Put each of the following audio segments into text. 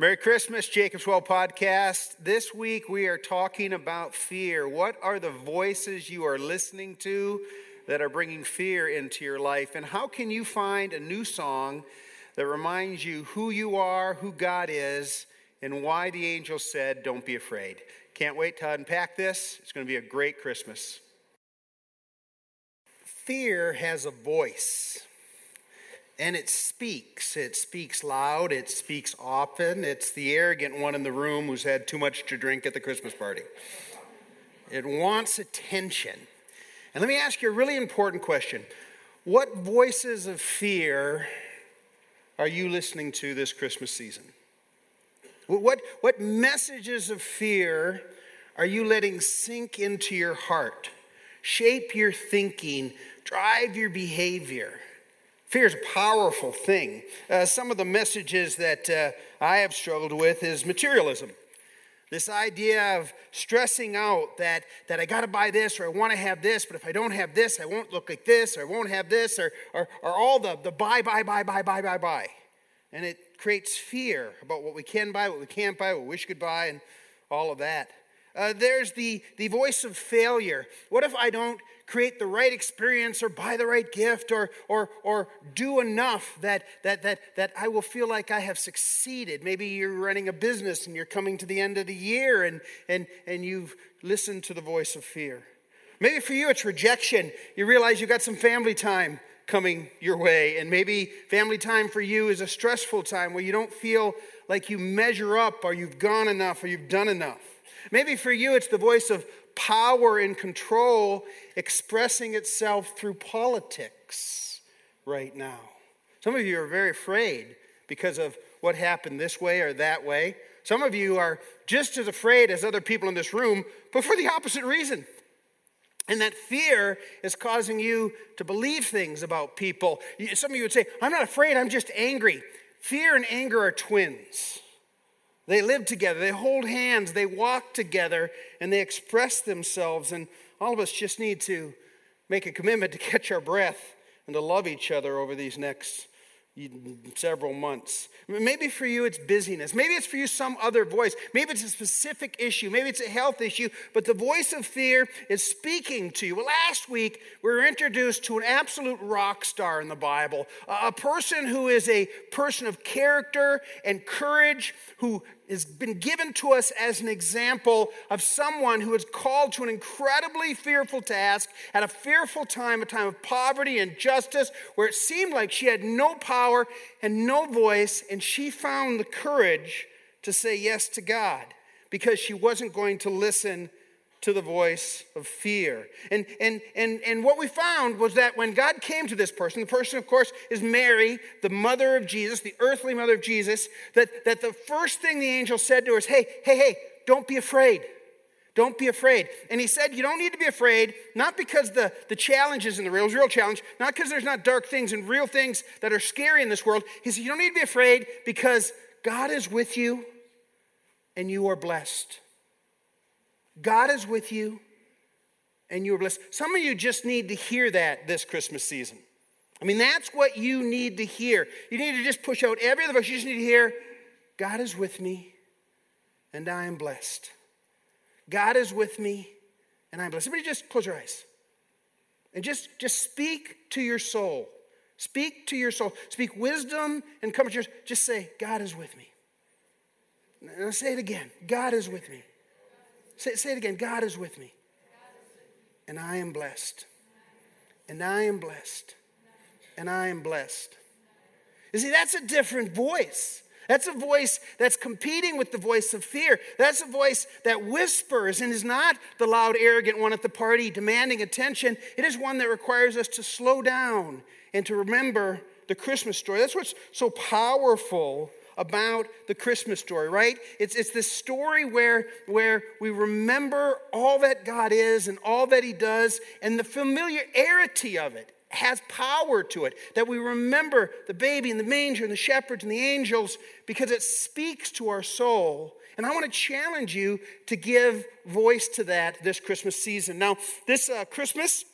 Merry Christmas, Jacob's Well podcast. This week we are talking about fear. What are the voices you are listening to that are bringing fear into your life? And how can you find a new song that reminds you who you are, who God is, and why the angel said, Don't be afraid? Can't wait to unpack this. It's going to be a great Christmas. Fear has a voice. And it speaks. It speaks loud. It speaks often. It's the arrogant one in the room who's had too much to drink at the Christmas party. It wants attention. And let me ask you a really important question What voices of fear are you listening to this Christmas season? What, what messages of fear are you letting sink into your heart, shape your thinking, drive your behavior? Fear is a powerful thing. Uh, some of the messages that uh, I have struggled with is materialism. This idea of stressing out that, that I got to buy this or I want to have this, but if I don't have this, I won't look like this or I won't have this or, or, or all the, the buy, buy, buy, buy, buy, buy, buy. And it creates fear about what we can buy, what we can't buy, what we wish could buy, and all of that. Uh, there's the, the voice of failure. What if I don't create the right experience or buy the right gift or, or, or do enough that, that, that, that I will feel like I have succeeded? Maybe you're running a business and you're coming to the end of the year and, and, and you've listened to the voice of fear. Maybe for you it's rejection. You realize you've got some family time coming your way, and maybe family time for you is a stressful time where you don't feel like you measure up or you've gone enough or you've done enough. Maybe for you, it's the voice of power and control expressing itself through politics right now. Some of you are very afraid because of what happened this way or that way. Some of you are just as afraid as other people in this room, but for the opposite reason. And that fear is causing you to believe things about people. Some of you would say, I'm not afraid, I'm just angry. Fear and anger are twins. They live together, they hold hands, they walk together, and they express themselves. And all of us just need to make a commitment to catch our breath and to love each other over these next several months. Maybe for you it's busyness. Maybe it's for you some other voice. Maybe it's a specific issue. Maybe it's a health issue. But the voice of fear is speaking to you. Well, last week we were introduced to an absolute rock star in the Bible, a person who is a person of character and courage, who has been given to us as an example of someone who is called to an incredibly fearful task at a fearful time, a time of poverty and justice, where it seemed like she had no power and no voice, and she found the courage to say yes to God because she wasn't going to listen to the voice of fear. And, and, and, and what we found was that when God came to this person, the person, of course, is Mary, the mother of Jesus, the earthly mother of Jesus, that, that the first thing the angel said to her is, Hey, hey, hey, don't be afraid. Don't be afraid. And he said, You don't need to be afraid, not because the, the challenge isn't the real, real challenge, not because there's not dark things and real things that are scary in this world. He said, You don't need to be afraid because God is with you and you are blessed. God is with you and you are blessed. Some of you just need to hear that this Christmas season. I mean, that's what you need to hear. You need to just push out every other voice. You just need to hear, God is with me and I am blessed. God is with me and I'm blessed. Everybody just close your eyes. And just, just speak to your soul. Speak to your soul. Speak wisdom and comfort. Just say, God is with me. Now say it again. God is with me. Say, say it again God is with me. And I am blessed. And I am blessed. And I am blessed. You see, that's a different voice. That's a voice that's competing with the voice of fear. That's a voice that whispers and is not the loud, arrogant one at the party demanding attention. It is one that requires us to slow down and to remember the Christmas story. That's what's so powerful about the Christmas story, right? It's, it's this story where, where we remember all that God is and all that He does, and the familiarity of it has power to it. That we remember the baby and the manger and the shepherds and the angels because it speaks to our soul. And I want to challenge you to give voice to that this Christmas season. Now, this uh, Christmas,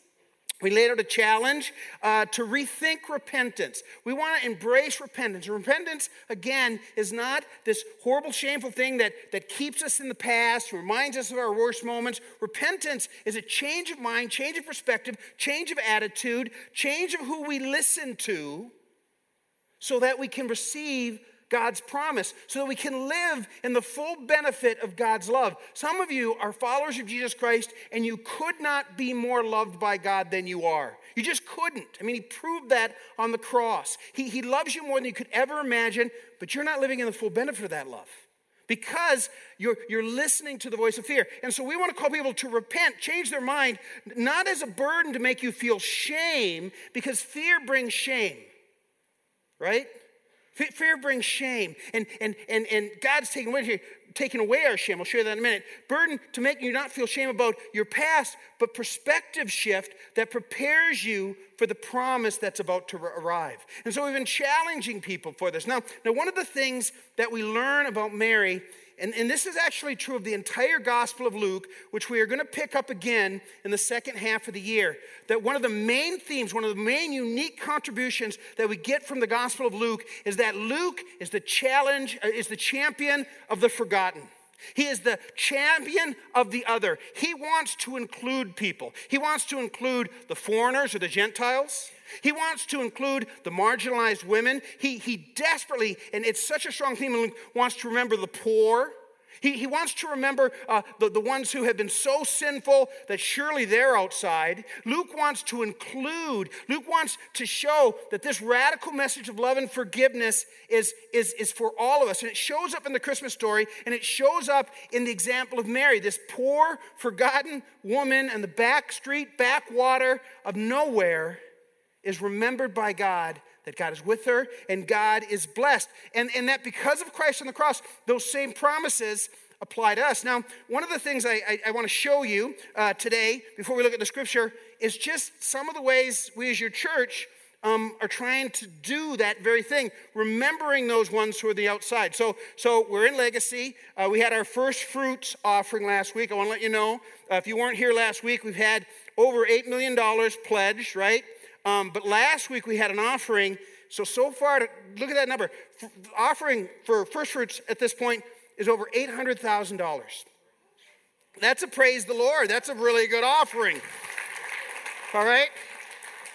we laid out a challenge uh, to rethink repentance. We want to embrace repentance. Repentance, again, is not this horrible, shameful thing that, that keeps us in the past, reminds us of our worst moments. Repentance is a change of mind, change of perspective, change of attitude, change of who we listen to, so that we can receive God's promise so that we can live in the full benefit of God's love. Some of you are followers of Jesus Christ and you could not be more loved by God than you are. You just couldn't. I mean, He proved that on the cross. He, he loves you more than you could ever imagine, but you're not living in the full benefit of that love because you're, you're listening to the voice of fear. And so we want to call people to repent, change their mind, not as a burden to make you feel shame, because fear brings shame, right? Fear brings shame, and, and, and, and God's taking away, taking away our shame. I'll share that in a minute. Burden to make you not feel shame about your past, but perspective shift that prepares you for the promise that's about to arrive. And so we've been challenging people for this. Now, now one of the things that we learn about Mary and, and this is actually true of the entire Gospel of Luke, which we are going to pick up again in the second half of the year. That one of the main themes, one of the main unique contributions that we get from the Gospel of Luke is that Luke is the challenge, uh, is the champion of the forgotten. He is the champion of the other. He wants to include people. He wants to include the foreigners or the Gentiles. He wants to include the marginalized women. He, he desperately, and it's such a strong theme, wants to remember the poor. He, he wants to remember uh, the, the ones who have been so sinful that surely they're outside. Luke wants to include, Luke wants to show that this radical message of love and forgiveness is, is, is for all of us. And it shows up in the Christmas story, and it shows up in the example of Mary, this poor, forgotten woman in the back street, backwater of nowhere is remembered by God that God is with her and God is blessed. And, and that because of Christ on the cross, those same promises apply to us. Now, one of the things I, I, I want to show you uh, today, before we look at the scripture, is just some of the ways we as your church um, are trying to do that very thing, remembering those ones who are the outside. So, so we're in Legacy. Uh, we had our first fruits offering last week. I want to let you know, uh, if you weren't here last week, we've had over $8 million pledged, right? Um, but last week we had an offering. So, so far, look at that number. F- offering for first fruits at this point is over $800,000. That's a praise the Lord. That's a really good offering. All right?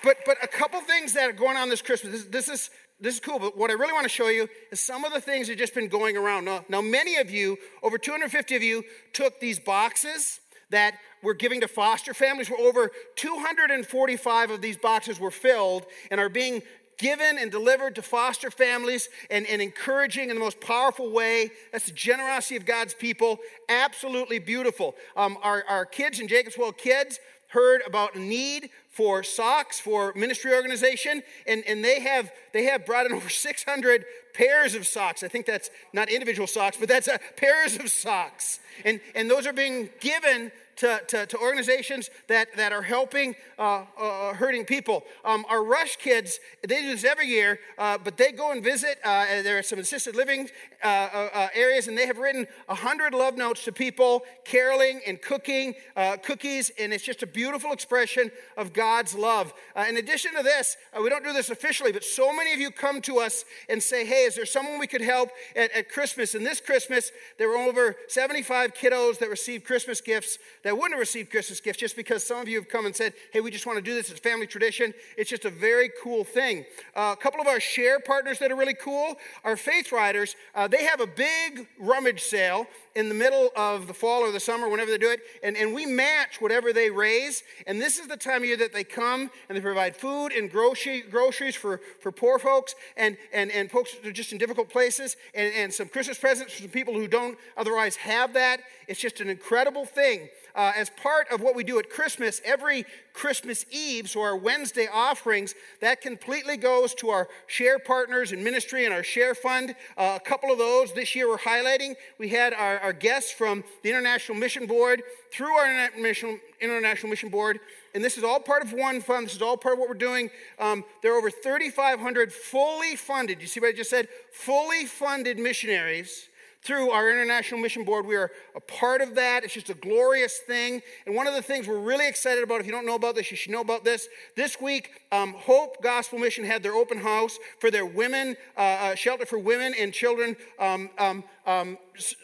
But, but a couple things that are going on this Christmas. This, this is this is cool, but what I really want to show you is some of the things that have just been going around. Now, now, many of you, over 250 of you, took these boxes that we're giving to foster families. Where over 245 of these boxes were filled and are being given and delivered to foster families and, and encouraging in the most powerful way. That's the generosity of God's people. Absolutely beautiful. Um, our, our kids in Jacob's Well Kids heard about need for socks for ministry organization and, and they have they have brought in over 600 pairs of socks i think that's not individual socks but that's a, pairs of socks and and those are being given to, to, to organizations that, that are helping uh, uh, hurting people. Um, our Rush kids, they do this every year, uh, but they go and visit. Uh, there are some assisted living uh, uh, areas, and they have written 100 love notes to people, caroling and cooking cookies, and it's just a beautiful expression of God's love. in addition to this, we don't do this officially, but so many of you come to us and say, hey, is there someone we could help at, at Christmas? And this Christmas, there were over 75 kiddos that received Christmas gifts that wouldn't have received Christmas gifts just because some of you have come and said, hey, we just want to do this. It's family tradition. It's just a very cool thing. Uh, a couple of our share partners that are really cool are Faith Riders. Uh, they have a big rummage sale in the middle of the fall or the summer, whenever they do it, and, and we match whatever they raise. And this is the time of year that they come and they provide food and grocery, groceries for, for poor folks and, and, and folks that are just in difficult places and, and some Christmas presents for some people who don't otherwise have that. It's just an incredible thing uh, as part of what we do at Christmas, every Christmas Eve, so our Wednesday offerings, that completely goes to our share partners in ministry and our share fund. Uh, a couple of those this year we're highlighting. We had our, our guests from the International Mission Board through our International, International Mission Board, and this is all part of one fund. This is all part of what we're doing. Um, there are over 3,500 fully funded, you see what I just said? Fully funded missionaries through our International Mission Board. We are a part of that. It's just a glorious thing. And one of the things we're really excited about, if you don't know about this, you should know about this. This week, um, Hope Gospel Mission had their open house for their women, uh, uh, shelter for women and children um, um, um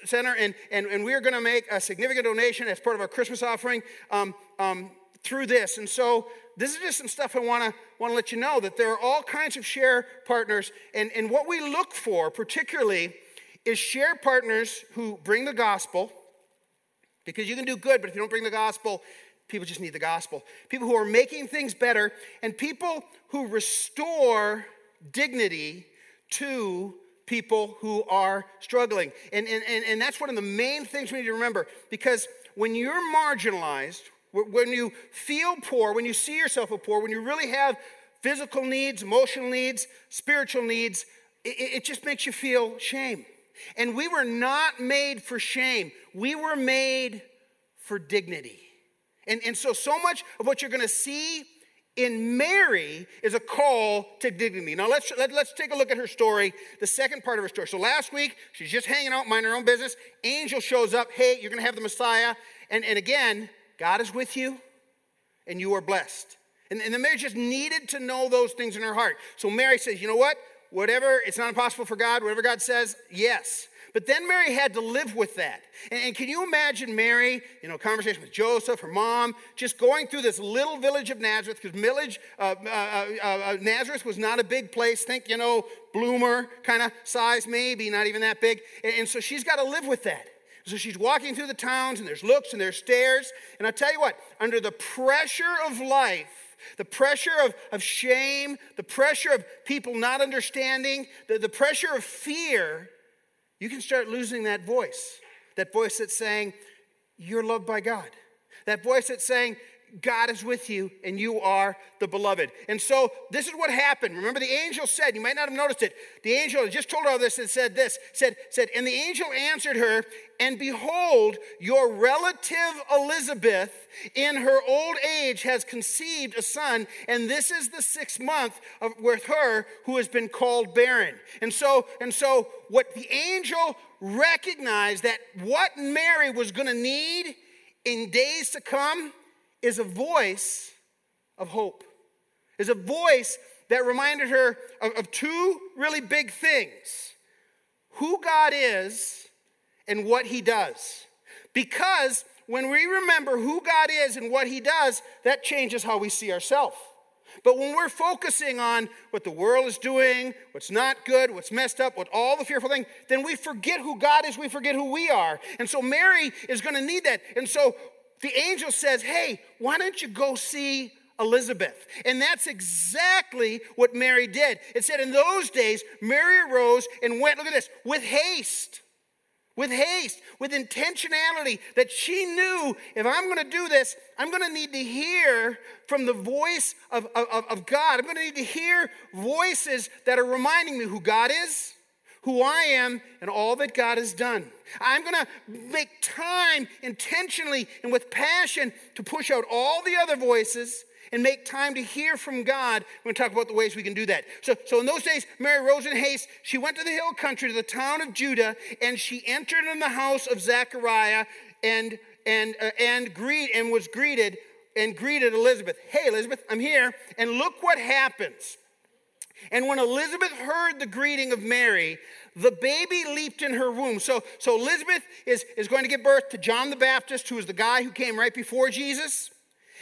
center. And, and, and we're going to make a significant donation as part of our Christmas offering um, um, through this. And so, this is just some stuff I want to want to let you know that there are all kinds of share partners, and, and what we look for, particularly is share partners who bring the gospel, because you can do good, but if you don't bring the gospel, people just need the gospel. People who are making things better, and people who restore dignity to people who are struggling. And, and, and, and that's one of the main things we need to remember, because when you're marginalized, when you feel poor, when you see yourself as poor, when you really have physical needs, emotional needs, spiritual needs, it, it just makes you feel shame. And we were not made for shame, we were made for dignity. And, and so, so much of what you're going to see in Mary is a call to dignity. Now, let's, let, us let us take a look at her story, the second part of her story. So, last week, she's just hanging out, minding her own business. Angel shows up. Hey, you're going to have the Messiah. And, and again, God is with you, and you are blessed. And, and the Mary just needed to know those things in her heart. So, Mary says, You know what? Whatever, it's not impossible for God, whatever God says, yes. But then Mary had to live with that. And, and, can you imagine Mary, you know, conversation with Joseph, her mom, just going through this little village of Nazareth, because village, uh uh, uh, uh, uh, Nazareth was not a big place. Think, you know, Bloomer kind of size, maybe, not even that big. And, and so she's got to live with that. So she's walking through the towns, and there's looks and there's stares. And I tell you what, under the pressure of life, the pressure of, of shame, the pressure of people not understanding, the, the pressure of fear, you can start losing that voice. That voice that's saying, You're loved by God. That voice that's saying, God is with you and you are the beloved. And so this is what happened. Remember, the angel said, you might not have noticed it. The angel just told her this and said this, said, said, and the angel answered her, and behold, your relative Elizabeth in her old age has conceived a son, and this is the sixth month of, with her who has been called barren. And so, and so what the angel recognized that what Mary was going to need in days to come is a voice of hope, is a voice that reminded her of, of two really big things who God is and what He does. Because when we remember who God is and what He does, that changes how we see ourselves. But when we're focusing on what the world is doing, what's not good, what's messed up, what all the fearful things, then we forget who God is, we forget who we are. And so Mary is going to need that. And so the angel says, Hey, why don't you go see Elizabeth? And that's exactly what Mary did. It said, In those days, Mary arose and went, look at this, with haste. With haste, with intentionality, that she knew if I'm going to do this, I'm going to need to hear from the voice of, of, of God. I'm going to need to hear voices that are reminding me who God is, who I am and all that God has done. I'm going to make time intentionally and with passion to push out all the other voices and make time to hear from God. We're going to talk about the ways we can do that. So, so in those days, Mary rose in haste. She went to the hill country, to the town of Judah, and she entered in the house of Zechariah and and uh, and greet and was greeted and greeted Elizabeth. Hey, Elizabeth, I'm here. And look what happens. And when Elizabeth heard the greeting of Mary, the baby leaped in her womb. So, so Elizabeth is, is going to give birth to John the Baptist, who is the guy who came right before Jesus.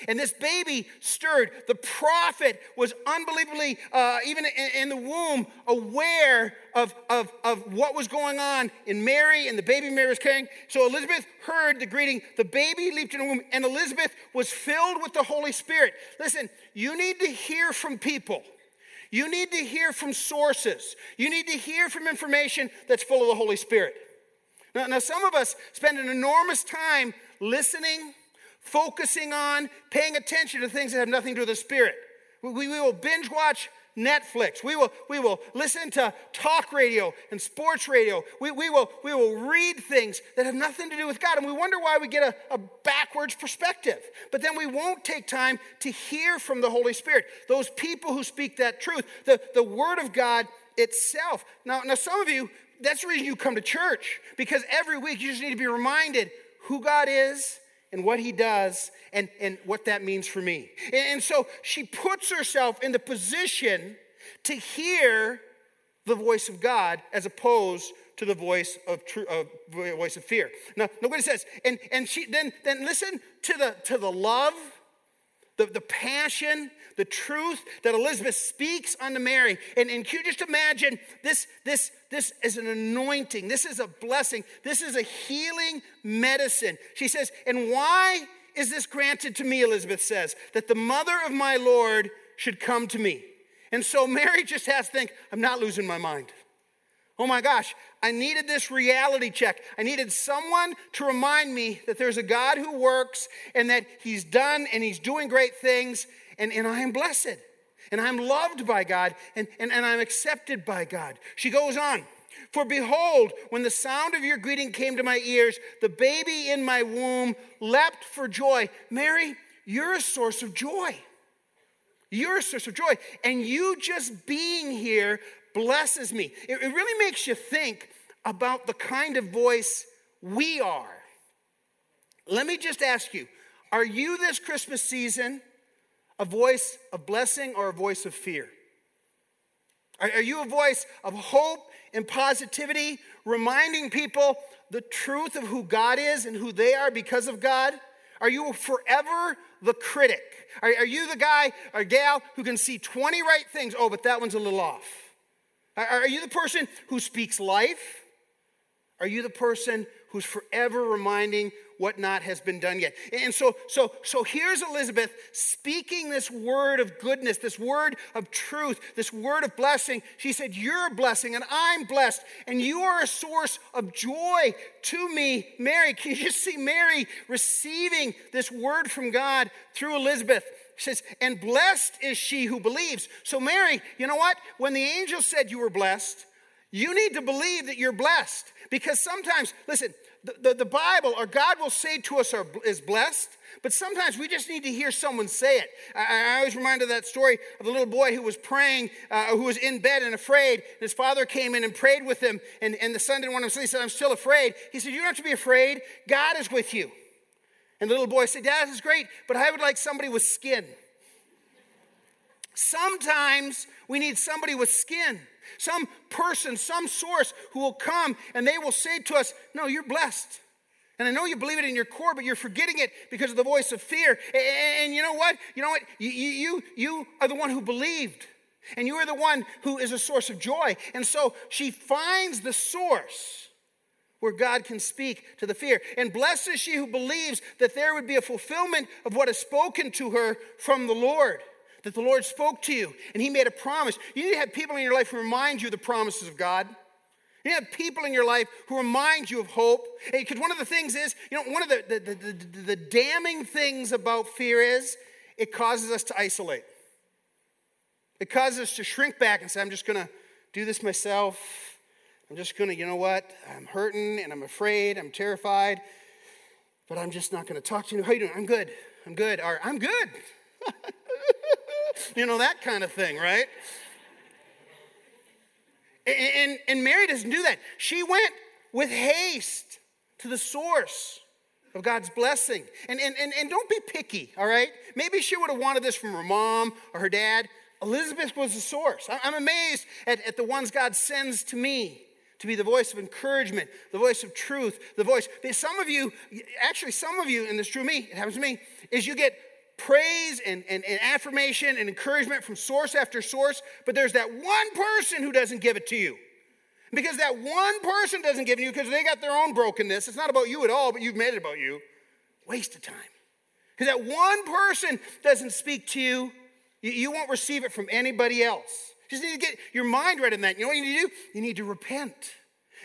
And this baby stirred. The prophet was unbelievably, uh, even in, in, the womb, aware of, of, of what was going on in Mary and the baby Mary was carrying. So Elizabeth heard the greeting. The baby leaped in the womb, and Elizabeth was filled with the Holy Spirit. Listen, you need to hear from people. You need to hear from sources. You need to hear from information that's full of the Holy Spirit. Now, now some of us spend an enormous time listening, focusing on, paying attention to things that have nothing to do with the Spirit. We, we will binge watch Netflix. We will, we will listen to talk radio and sports radio. We, we, will, we will read things that have nothing to do with God. And we wonder why we get a, a backwards perspective. But then we won't take time to hear from the Holy Spirit, those people who speak that truth, the, the Word of God itself. Now, now, some of you, that's the reason you come to church, because every week you just need to be reminded who God is and what he does and, and what that means for me. And, so she puts herself in the position to hear the voice of God as opposed to the voice of true uh, voice of fear. Now, nobody says, and and she then then listen to the to the love, the, the passion, the truth that Elizabeth speaks unto Mary. And, and can you just imagine this, this, this is an anointing, this is a blessing, this is a healing medicine. She says, and why is this granted to me, Elizabeth says, that the mother of my Lord should come to me? And so Mary just has to think, I'm not losing my mind. Oh my gosh, I needed this reality check. I needed someone to remind me that there's a God who works and that He's done and He's doing great things, and, and I am blessed. And I'm loved by God and, and, and I'm accepted by God. She goes on. For behold, when the sound of your greeting came to my ears, the baby in my womb leapt for joy. Mary, you're a source of joy. You're a source of joy. And you just being here blesses me. It, it really makes you think about the kind of voice we are. Let me just ask you are you this Christmas season a voice of blessing or a voice of fear? Are, are you a voice of hope and positivity, reminding people the truth of who God is and who they are because of God? Are you forever the critic? Are, are you the guy or gal who can see 20 right things? Oh, but that one's a little off. Are, you the person who speaks life? Are you the person who's forever reminding what not has been done yet. And so, so, so here's Elizabeth speaking this word of goodness, this word of truth, this word of blessing. She said, You're a blessing, and I'm blessed, and you are a source of joy to me, Mary. Can you just see Mary receiving this word from God through Elizabeth? Says, and blessed is she who believes. So, Mary, you know what? When the angel said you were blessed, you need to believe that you're blessed. Because sometimes, listen, the, the, the, Bible or God will say to us are, is blessed, but sometimes we just need to hear someone say it. I, I always reminded that story of the little boy who was praying, uh, who was in bed and afraid. And his father came in and prayed with him, and, and the son didn't want him to sleep. He said, I'm still afraid. He said, You don't have to be afraid. God is with you. And the little boy said, Dad, this is great, but I would like somebody with skin. Sometimes we need somebody with skin, some person, some source who will come and they will say to us, No, you're blessed. And I know you believe it in your core, but you're forgetting it because of the voice of fear. And you know what? You know what? You, you, you are the one who believed. And you are the one who is a source of joy. And so she finds the source where God can speak to the fear. And blessed is she who believes that there would be a fulfillment of what is spoken to her from the Lord that the Lord spoke to you and He made a promise. You need to have people in your life who remind you of the promises of God. You have people in your life who remind you of hope. Because one of the things is, you know, one of the, the, the, the, the damning things about fear is it causes us to isolate. It causes us to shrink back and say, I'm just going to do this myself. I'm just going to, you know what? I'm hurting and I'm afraid. I'm terrified. But I'm just not going to talk to you. How you doing? I'm good. I'm good. Or I'm good. you know, that kind of thing, right? And, and Mary doesn't do that. She went with haste to the source of God's blessing. And, and, and, and don't be picky, all right? Maybe she would have wanted this from her mom or her dad. Elizabeth was the source. I'm amazed at, at the ones God sends to me to be the voice of encouragement, the voice of truth, the voice. Some of you, actually, some of you, and this is true me, it happens to me, is you get praise and, and, and, affirmation and encouragement from source after source, but there's that one person who doesn't give it to you. Because that one person doesn't give it to you because they got their own brokenness. It's not about you at all, but you've made it about you. Waste of time. Because that one person doesn't speak to you, you, you won't receive it from anybody else. You just need to get your mind right in that. You know what you need to do? You need to repent.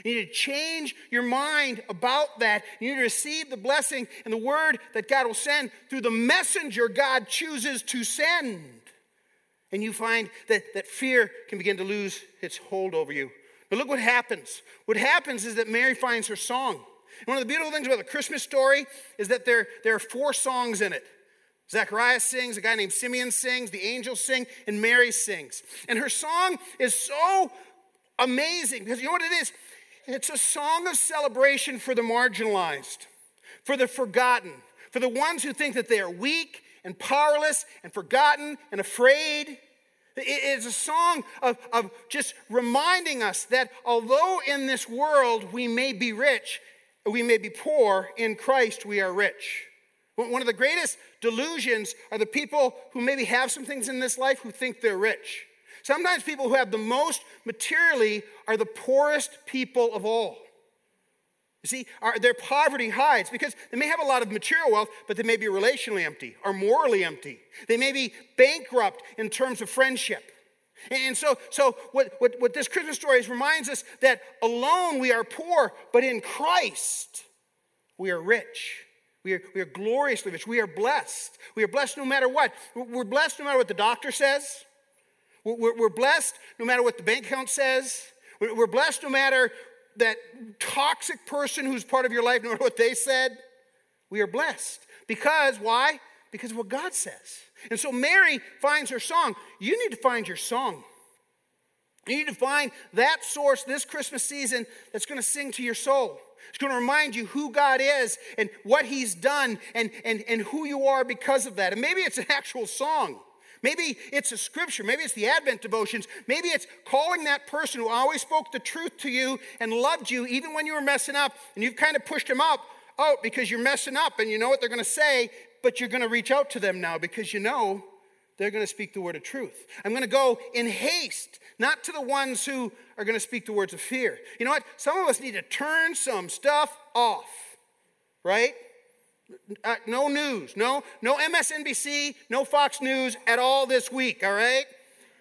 You need to change your mind about that. You need to receive the blessing and the word that God will send through the messenger God chooses to send. And you find that, that fear can begin to lose its hold over you. But look what happens. What happens is that Mary finds her song. And one of the beautiful things about the Christmas story is that there, there are four songs in it. Zacharias sings, a guy named Simeon sings, the angels sing, and Mary sings. And her song is so amazing because you know what it is? It's a song of celebration for the marginalized, for the forgotten, for the ones who think that they are weak and powerless and forgotten and afraid. It's a song of, of just reminding us that although in this world we may be rich, we may be poor, in Christ we are rich. One of the greatest delusions are the people who maybe have some things in this life who think they're rich. Sometimes people who have the most materially are the poorest people of all. You see, our, their poverty hides because they may have a lot of material wealth, but they may be relationally empty or morally empty. They may be bankrupt in terms of friendship. And so, so what, what, what this Christmas story reminds us that alone we are poor, but in Christ we are rich. We are, we are gloriously rich. We are blessed. We are blessed no matter what. We're blessed no matter what the doctor says. We're, we're blessed no matter what the bank account says. We're blessed no matter that toxic person who's part of your life, no matter what they said, we are blessed. Because, why? Because of what God says. And so Mary finds her song. You need to find your song. You need to find that source this Christmas season that's going to sing to your soul. It's going to remind you who God is and what He's done and, and, and who you are because of that. And maybe it's an actual song. Maybe it's a scripture. Maybe it's the Advent devotions. Maybe it's calling that person who always spoke the truth to you and loved you even when you were messing up and you've kind of pushed them up out because you're messing up and you know what they're going to say, but you're going to reach out to them now because you know they're going to speak the word of truth. I'm going to go in haste, not to the ones who are going to speak the words of fear. You know what? Some of us need to turn some stuff off, right? Uh, no news, no, no MSNBC, no Fox News at all this week, all right?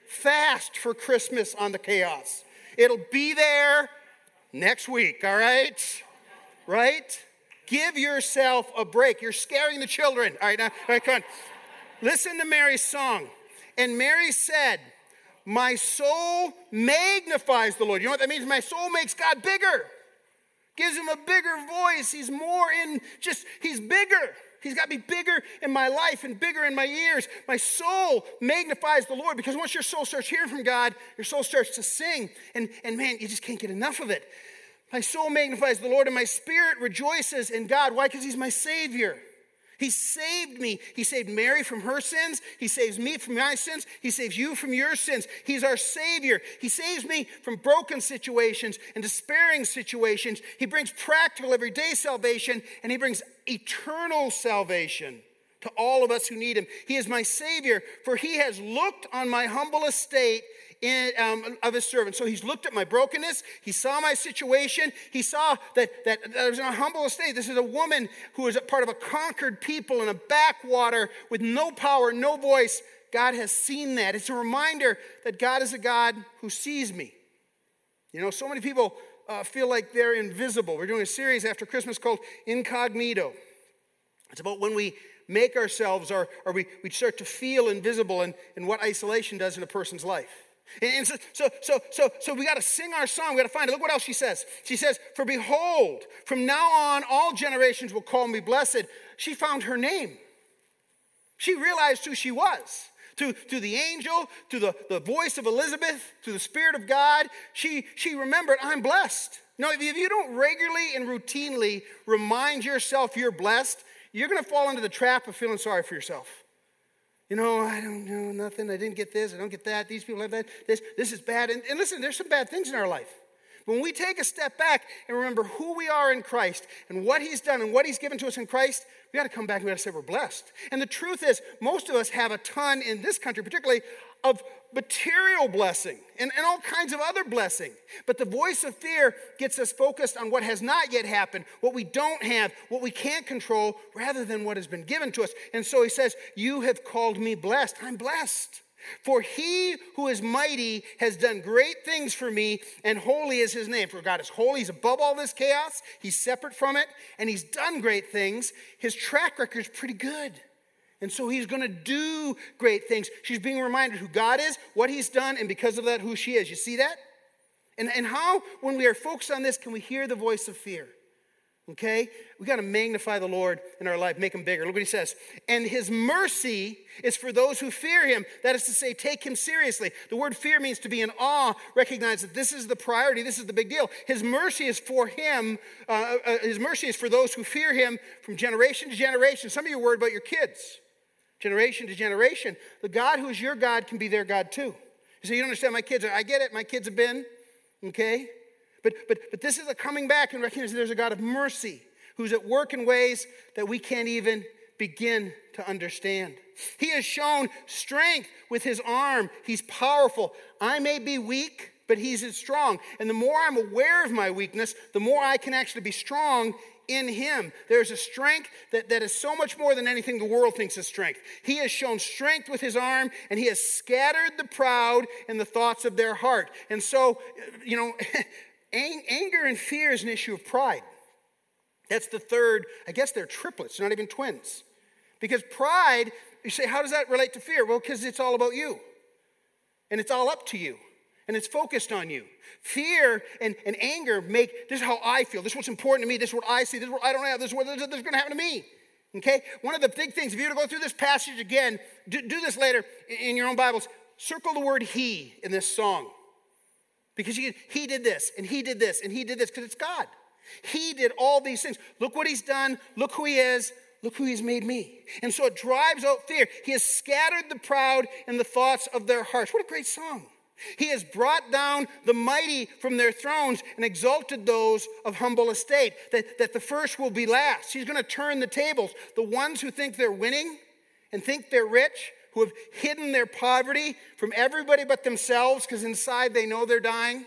Fast for Christmas on the chaos. It'll be there next week, all right? Right? Give yourself a break. You're scaring the children. All right, now, all right, come on. Listen to Mary's song. And Mary said, My soul magnifies the Lord. You know what that means? My soul makes God bigger gives him a bigger voice. He's more in just, he's bigger. He's got to be bigger in my life and bigger in my ears. My soul magnifies the Lord because once your soul starts hearing from God, your soul starts to sing. And, and man, you just can't get enough of it. My soul magnifies the Lord and my spirit rejoices in God. Why? Because He's my Savior. He saved me. He saved Mary from her sins. He saves me from my sins. He saves you from your sins. He's our Savior. He saves me from broken situations and despairing situations. He brings practical, everyday salvation, and He brings eternal salvation to all of us who need Him. He is my Savior, for He has looked on my humble estate in, um, of his servant. So he's looked at my brokenness. He saw my situation. He saw that, that, that I was in a humble estate. This is a woman who is a part of a conquered people in a backwater with no power, no voice. God has seen that. It's a reminder that God is a God who sees me. You know, so many people uh, feel like they're invisible. We're doing a series after Christmas called Incognito. It's about when we make ourselves or, or we, we start to feel invisible and, and what isolation does in a person's life. And so, so, so, so, so we got to sing our song. We got to find it. Look what else she says. She says, For behold, from now on, all generations will call me blessed. She found her name. She realized who she was. To, to the angel, to the, the voice of Elizabeth, to the Spirit of God, she, she remembered, I'm blessed. No, if you don't regularly and routinely remind yourself you're blessed, you're going to fall into the trap of feeling sorry for yourself. You know, I don't know nothing. I didn't get this. I don't get that. These people have that. This, this is bad. And, and listen, there's some bad things in our life. But When we take a step back and remember who we are in Christ and what He's done and what He's given to us in Christ, we got to come back and we got to say we're blessed. And the truth is, most of us have a ton in this country, particularly, of material blessing and, and all kinds of other blessing. But the voice of fear gets us focused on what has not yet happened, what we don't have, what we can't control, rather than what has been given to us. And so he says, You have called me blessed. I'm blessed. For he who is mighty has done great things for me, and holy is his name. For God is holy, he's above all this chaos, he's separate from it, and he's done great things. His track record is pretty good. And so he's going to do great things. She's being reminded who God is, what he's done, and because of that, who she is. You see that? And, and how, when we are focused on this, can we hear the voice of fear? Okay? We got to magnify the Lord in our life, make him bigger. Look what he says. And his mercy is for those who fear him. That is to say, take him seriously. The word fear means to be in awe, recognize that this is the priority, this is the big deal. His mercy is for him, uh, uh, his mercy is for those who fear him from generation to generation. Some of you are worried about your kids, generation to generation. The God who is your God can be their God too. You say, You don't understand my kids. I get it, my kids have been, okay? But, but, but this is a coming back and recognizing there's a God of mercy who's at work in ways that we can't even begin to understand. He has shown strength with his arm. He's powerful. I may be weak, but he's strong. And the more I'm aware of my weakness, the more I can actually be strong in him. There's a strength that, that is so much more than anything the world thinks is strength. He has shown strength with his arm, and he has scattered the proud in the thoughts of their heart. And so, you know, anger and fear is an issue of pride. That's the third, I guess they're triplets, not even twins. Because pride, you say, how does that relate to fear? Well, because it's all about you. And it's all up to you. And it's focused on you. Fear and, and anger make this is how I feel. This is what's important to me. This is what I see. This is what I don't have. This is what this is going to happen to me. Okay? One of the big things, if you were to go through this passage again, do, do this later in your own Bibles, circle the word he in this song. Because he did this, and he did this, and he did this, because it's God. He did all these things. Look what he's done. Look who he is. Look who he's made me. And so it drives out fear. He has scattered the proud in the thoughts of their hearts. What a great song. He has brought down the mighty from their thrones and exalted those of humble estate, that, that the first will be last. He's going to turn the tables. The ones who think they're winning and think they're rich who have hidden their poverty from everybody but themselves because inside they know they're dying.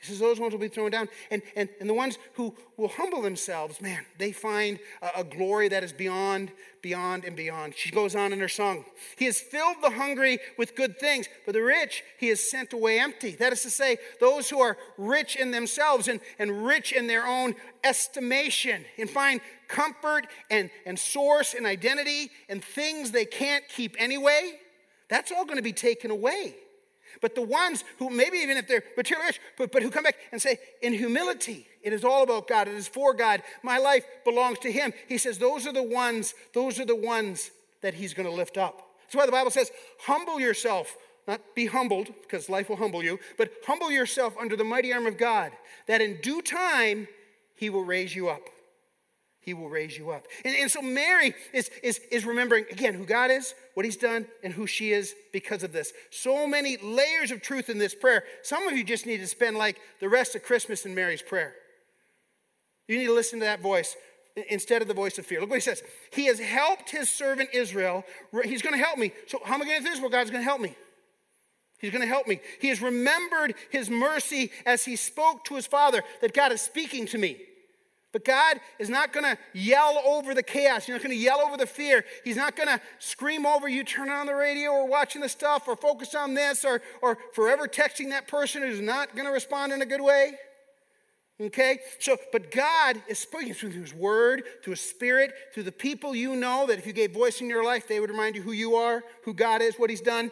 He says those ones will be thrown down. And, and, and the ones who will humble themselves, man, they find a, a, glory that is beyond, beyond, and beyond. She goes on in her song. He has filled the hungry with good things, but the rich he has sent away empty. That is to say, those who are rich in themselves and, and rich in their own estimation and find comfort and, and source and identity and things they can't keep anyway, that's all going to be taken away. But the ones who, maybe even if they're materialist, but, but who come back and say, in humility, it is all about God, it is for God, my life belongs to Him. He says, those are the ones, those are the ones that He's going to lift up. That's why the Bible says, humble yourself. Not be humbled, because life will humble you, but humble yourself under the mighty arm of God, that in due time He will raise you up. He will raise you up. And, and so Mary is, is, is remembering, again, who God is, what He's done, and who she is because of this. So many layers of truth in this prayer. Some of you just need to spend like the rest of Christmas in Mary's prayer. You need to listen to that voice instead of the voice of fear. Look what he says. He has helped his servant Israel. He's going to help me. So, how am I going to do this? Well, God's going to help me. He's going to help me. He has remembered his mercy as he spoke to his father that God is speaking to me. But God is not going to yell over the chaos. He's not going to yell over the fear. He's not going to scream over you turning on the radio or watching the stuff or focus on this or, or forever texting that person who's not going to respond in a good way. Okay? So, but God is speaking through His Word, through His Spirit, through the people you know that if you gave voice in your life, they would remind you who you are, who God is, what He's done.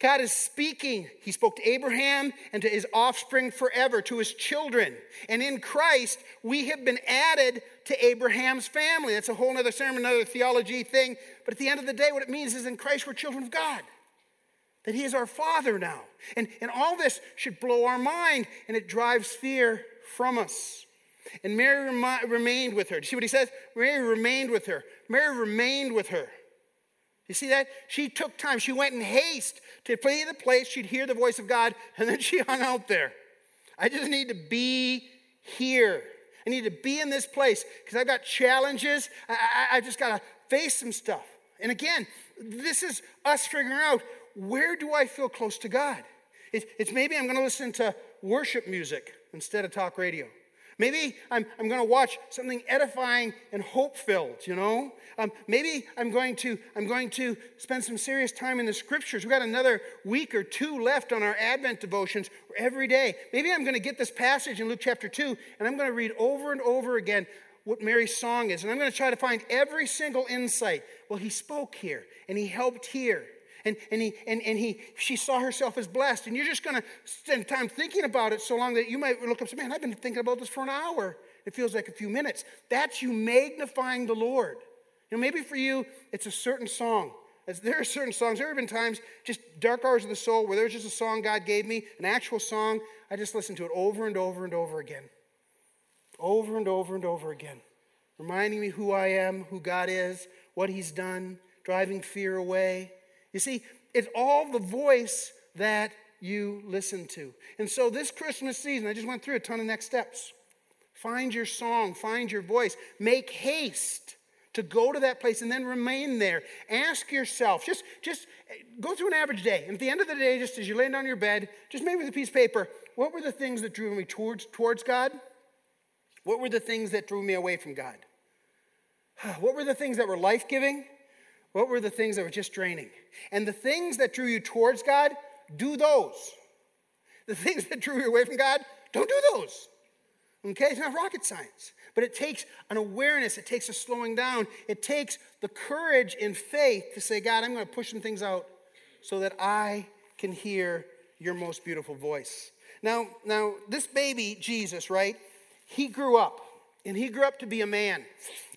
God is speaking. He spoke to Abraham and to his offspring forever, to his children. And in Christ, we have been added to Abraham's family. That's a whole other sermon, another theology thing. But at the end of the day, what it means is in Christ, we're children of God. That he is our father now. And, and all this should blow our mind, and it drives fear from us. And Mary remi- remained with her. Do you see what he says? Mary remained with her. Mary remained with her. You see that? She took time. She went in haste to play the place. She'd hear the voice of God, and then she hung out there. I just need to be here. I need to be in this place because I've got challenges. I, I, I just got to face some stuff. And again, this is us figuring out where do I feel close to God? It's, it's maybe I'm going to listen to worship music instead of talk radio. Maybe I'm, I'm going to watch something edifying and hope filled, you know? Um, maybe I'm going, to, I'm going to spend some serious time in the scriptures. We've got another week or two left on our Advent devotions every day. Maybe I'm going to get this passage in Luke chapter 2 and I'm going to read over and over again what Mary's song is. And I'm going to try to find every single insight. Well, he spoke here and he helped here. And, and, he, and, and he, she saw herself as blessed. And you're just going to spend time thinking about it so long that you might look up and say, Man, I've been thinking about this for an hour. it feels like a few minutes. That's you magnifying the Lord. You know, maybe for you, it's a certain song. As there are certain songs, there have been times, just dark hours of the soul, where there's just a song God gave me, an actual song. I just listen to it over and over and over again. Over and over and over again. Reminding me who I am, who God is, what He's done, driving fear away. You see, it's all the voice that you listen to. And so this Christmas season, I just went through a ton of next steps. Find your song, find your voice, make haste to go to that place and then remain there. Ask yourself, just, just go through an average day. And at the end of the day, just as you're laying down your bed, just maybe with a piece of paper, what were the things that drew me towards, towards God? What were the things that drew me away from God? What were the things that were life giving? What were the things that were just draining? And the things that drew you towards God, do those. The things that drew you away from God, don't do those. Okay? It's not rocket science. But it takes an awareness, it takes a slowing down, it takes the courage and faith to say, God, I'm going to push some things out so that I can hear your most beautiful voice. Now, now this baby, Jesus, right? He grew up, and he grew up to be a man.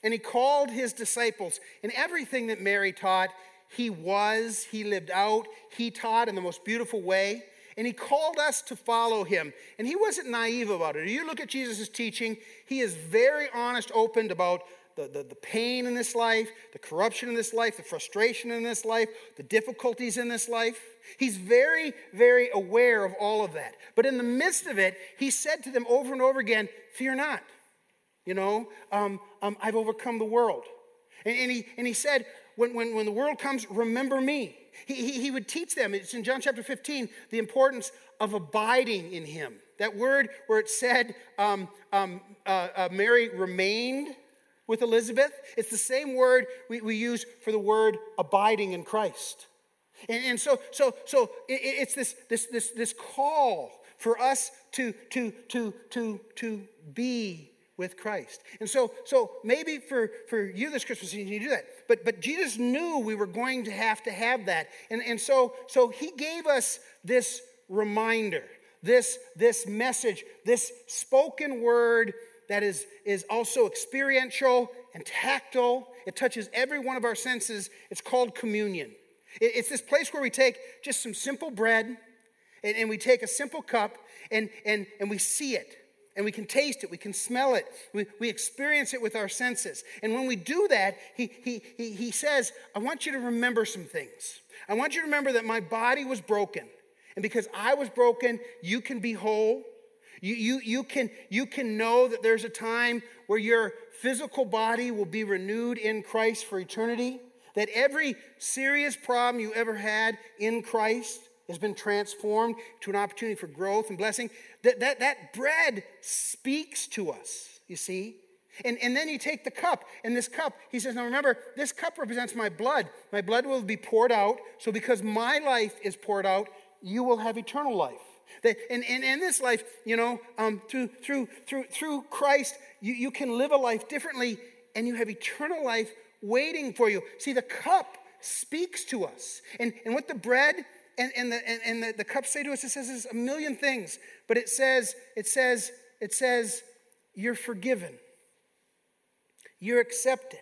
And he called his disciples, and everything that Mary taught, he was, he lived out, he taught in the most beautiful way and he called us to follow him. And he wasn't naive about it. You look at Jesus' teaching, he is very honest, open about the, the, the, pain in this life, the corruption in this life, the frustration in this life, the difficulties in this life. He's very, very aware of all of that. But in the midst of it, he said to them over and over again, Fear not. You know, um, um, I've overcome the world. And, and, he, and he said, when, when, when the world comes, remember me. He, he, he would teach them, it's in John chapter 15, the importance of abiding in him. That word where it said um, um, uh, uh, Mary remained with Elizabeth, it's the same word we, we use for the word abiding in Christ. And, and so, so, so it, it's this, this, this, this call for us to, to, to, to, to be with Christ. And so, so maybe for, for you this Christmas season, you do that. But, but Jesus knew we were going to have to have that. And, and so, so he gave us this reminder, this, this message, this spoken word that is, is also experiential and tactile. It touches every one of our senses. It's called communion. It, it's this place where we take just some simple bread and, and we take a simple cup and, and, and we see it and we can taste it, we can smell it, we, we experience it with our senses. And when we do that, he, he, he, he says, I want you to remember some things. I want you to remember that my body was broken. And because I was broken, you can be whole. You, you, you, can, you can know that there's a time where your physical body will be renewed in Christ for eternity. That every serious problem you ever had in Christ has been transformed to an opportunity for growth and blessing. That, that, that bread speaks to us, you see. And, and then you take the cup, and this cup, he says, Now remember, this cup represents my blood. My blood will be poured out. So because my life is poured out, you will have eternal life. That, and, and in this life, you know, um, through, through, through, through Christ, you, you can live a life differently, and you have eternal life waiting for you. See, the cup speaks to us. And, and what the bread and, and, the, and, and the, the cups say to us, it says a million things, but it says, it says, it says, you're forgiven. You're accepted.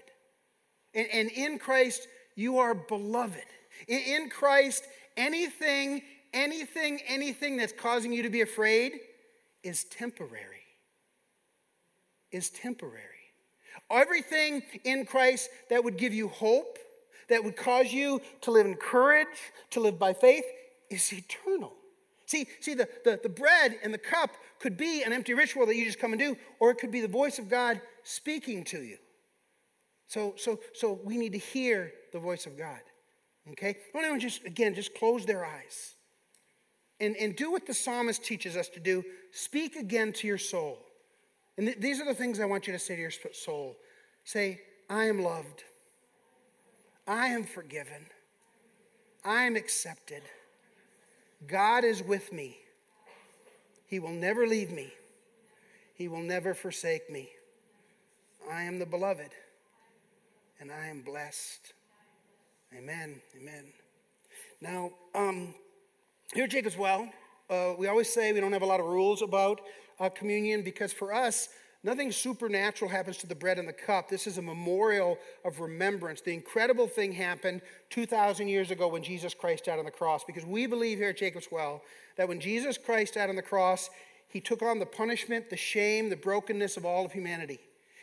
And, and in Christ, you are beloved. In, in Christ, anything, anything, anything that's causing you to be afraid is temporary. Is temporary. Everything in Christ that would give you hope, that would cause you to live in courage, to live by faith, is eternal. See, see the, the, the bread and the cup could be an empty ritual that you just come and do, or it could be the voice of God speaking to you. So, so, so we need to hear the voice of God. Okay? Want to just, again, just close their eyes and, and do what the psalmist teaches us to do. Speak again to your soul. And th- these are the things I want you to say to your soul. Say, I am loved. I am forgiven. I am accepted. God is with me. He will never leave me. He will never forsake me. I am the beloved, and I am blessed. Amen. Amen. Now, um, here at Jacob's Well, uh, we always say we don't have a lot of rules about uh, communion because for us, Nothing supernatural happens to the bread and the cup. This is a memorial of remembrance. The incredible thing happened 2,000 years ago when Jesus Christ died on the cross, because we believe here at Jacob's Well that when Jesus Christ died on the cross, he took on the punishment, the shame, the brokenness of all of humanity.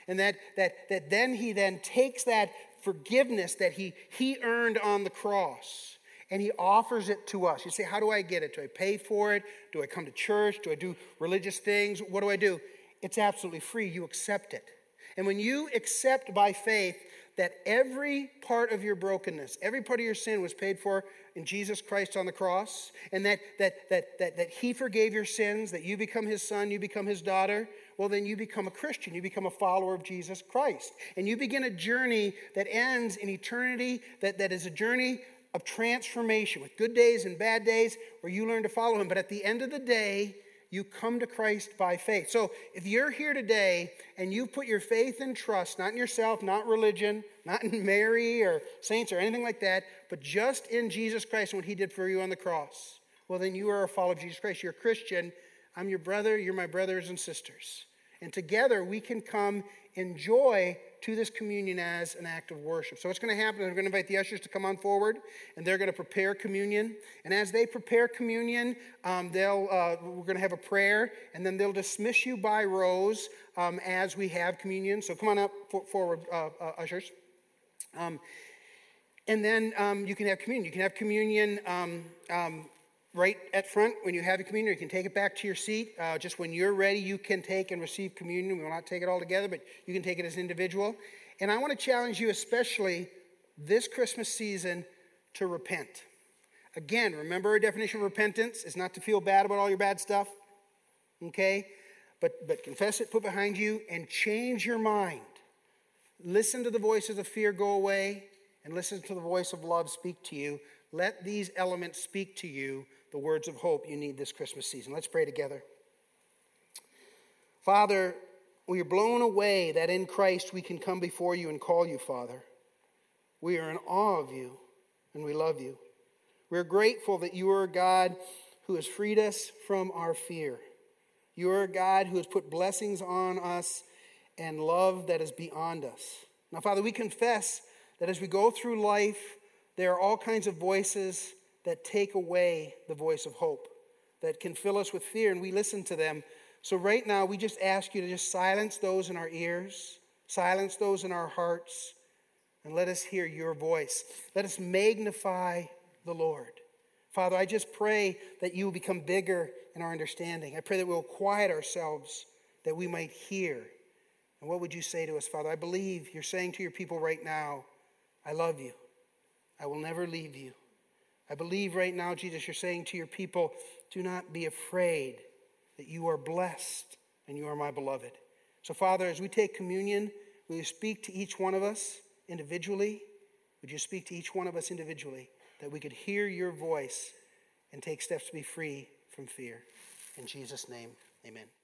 And that, that, that then he then takes that forgiveness that he, he earned on the cross and he offers it to us. You say, How do I get it? Do I pay for it? Do I come to church? Do I do religious things? What do I do? It's absolutely free. You accept it. And when you accept by faith that every part of your brokenness, every part of your sin was paid for in Jesus Christ on the cross, and that, that, that, that, that He forgave your sins, that you become His son, you become His daughter, well, then you become a Christian. You become a follower of Jesus Christ. And you begin a journey that ends in eternity, that, that is a journey of transformation with good days and bad days where you learn to follow Him. But at the end of the day, you come to Christ by faith. So if you're here today and you put your faith and trust, not in yourself, not religion, not in Mary or saints or anything like that, but just in Jesus Christ and what he did for you on the cross, well, then you are a follower of Jesus Christ. You're a Christian. I'm your brother. You're my brothers and sisters. And together we can come enjoy to this communion as an act of worship. So what's going to happen? I'm going to invite the ushers to come on forward, and they're going to prepare communion. And as they prepare communion, um, they'll uh, we're going to have a prayer, and then they'll dismiss you by rows um, as we have communion. So come on up for, forward, uh, uh, ushers. Um, and then um, you can have communion. You can have communion um, um, right at front when you have a communion. You can take it back to your seat. Uh, just when you're ready, you can take and receive communion. We will not take it all together, but you can take it as an individual. And I want to challenge you, especially this Christmas season, to repent. Again, remember our definition of repentance is not to feel bad about all your bad stuff, okay? But, but confess it, put behind you, and change your mind. Listen to the voices of fear go away, and listen to the voice of love speak to you. Let these elements speak to you the words of hope you need this Christmas season. Let's pray together. Father, we are blown away that in Christ we can come before you and call you Father. We are in awe of you and we love you. We're grateful that you are a God who has freed us from our fear. You are a God who has put blessings on us and love that is beyond us. Now, Father, we confess that as we go through life, there are all kinds of voices that take away the voice of hope, that can fill us with fear, and we listen to them. So, right now, we just ask you to just silence those in our ears, silence those in our hearts, and let us hear your voice. Let us magnify the Lord. Father, I just pray that you will become bigger in our understanding. I pray that we'll quiet ourselves that we might hear. And what would you say to us, Father? I believe you're saying to your people right now, I love you. I will never leave you. I believe right now, Jesus, you're saying to your people, do not be afraid that you are blessed and you are my beloved. So, Father, as we take communion, will you speak to each one of us individually? Would you speak to each one of us individually that we could hear your voice and take steps to be free from fear? In Jesus' name, amen.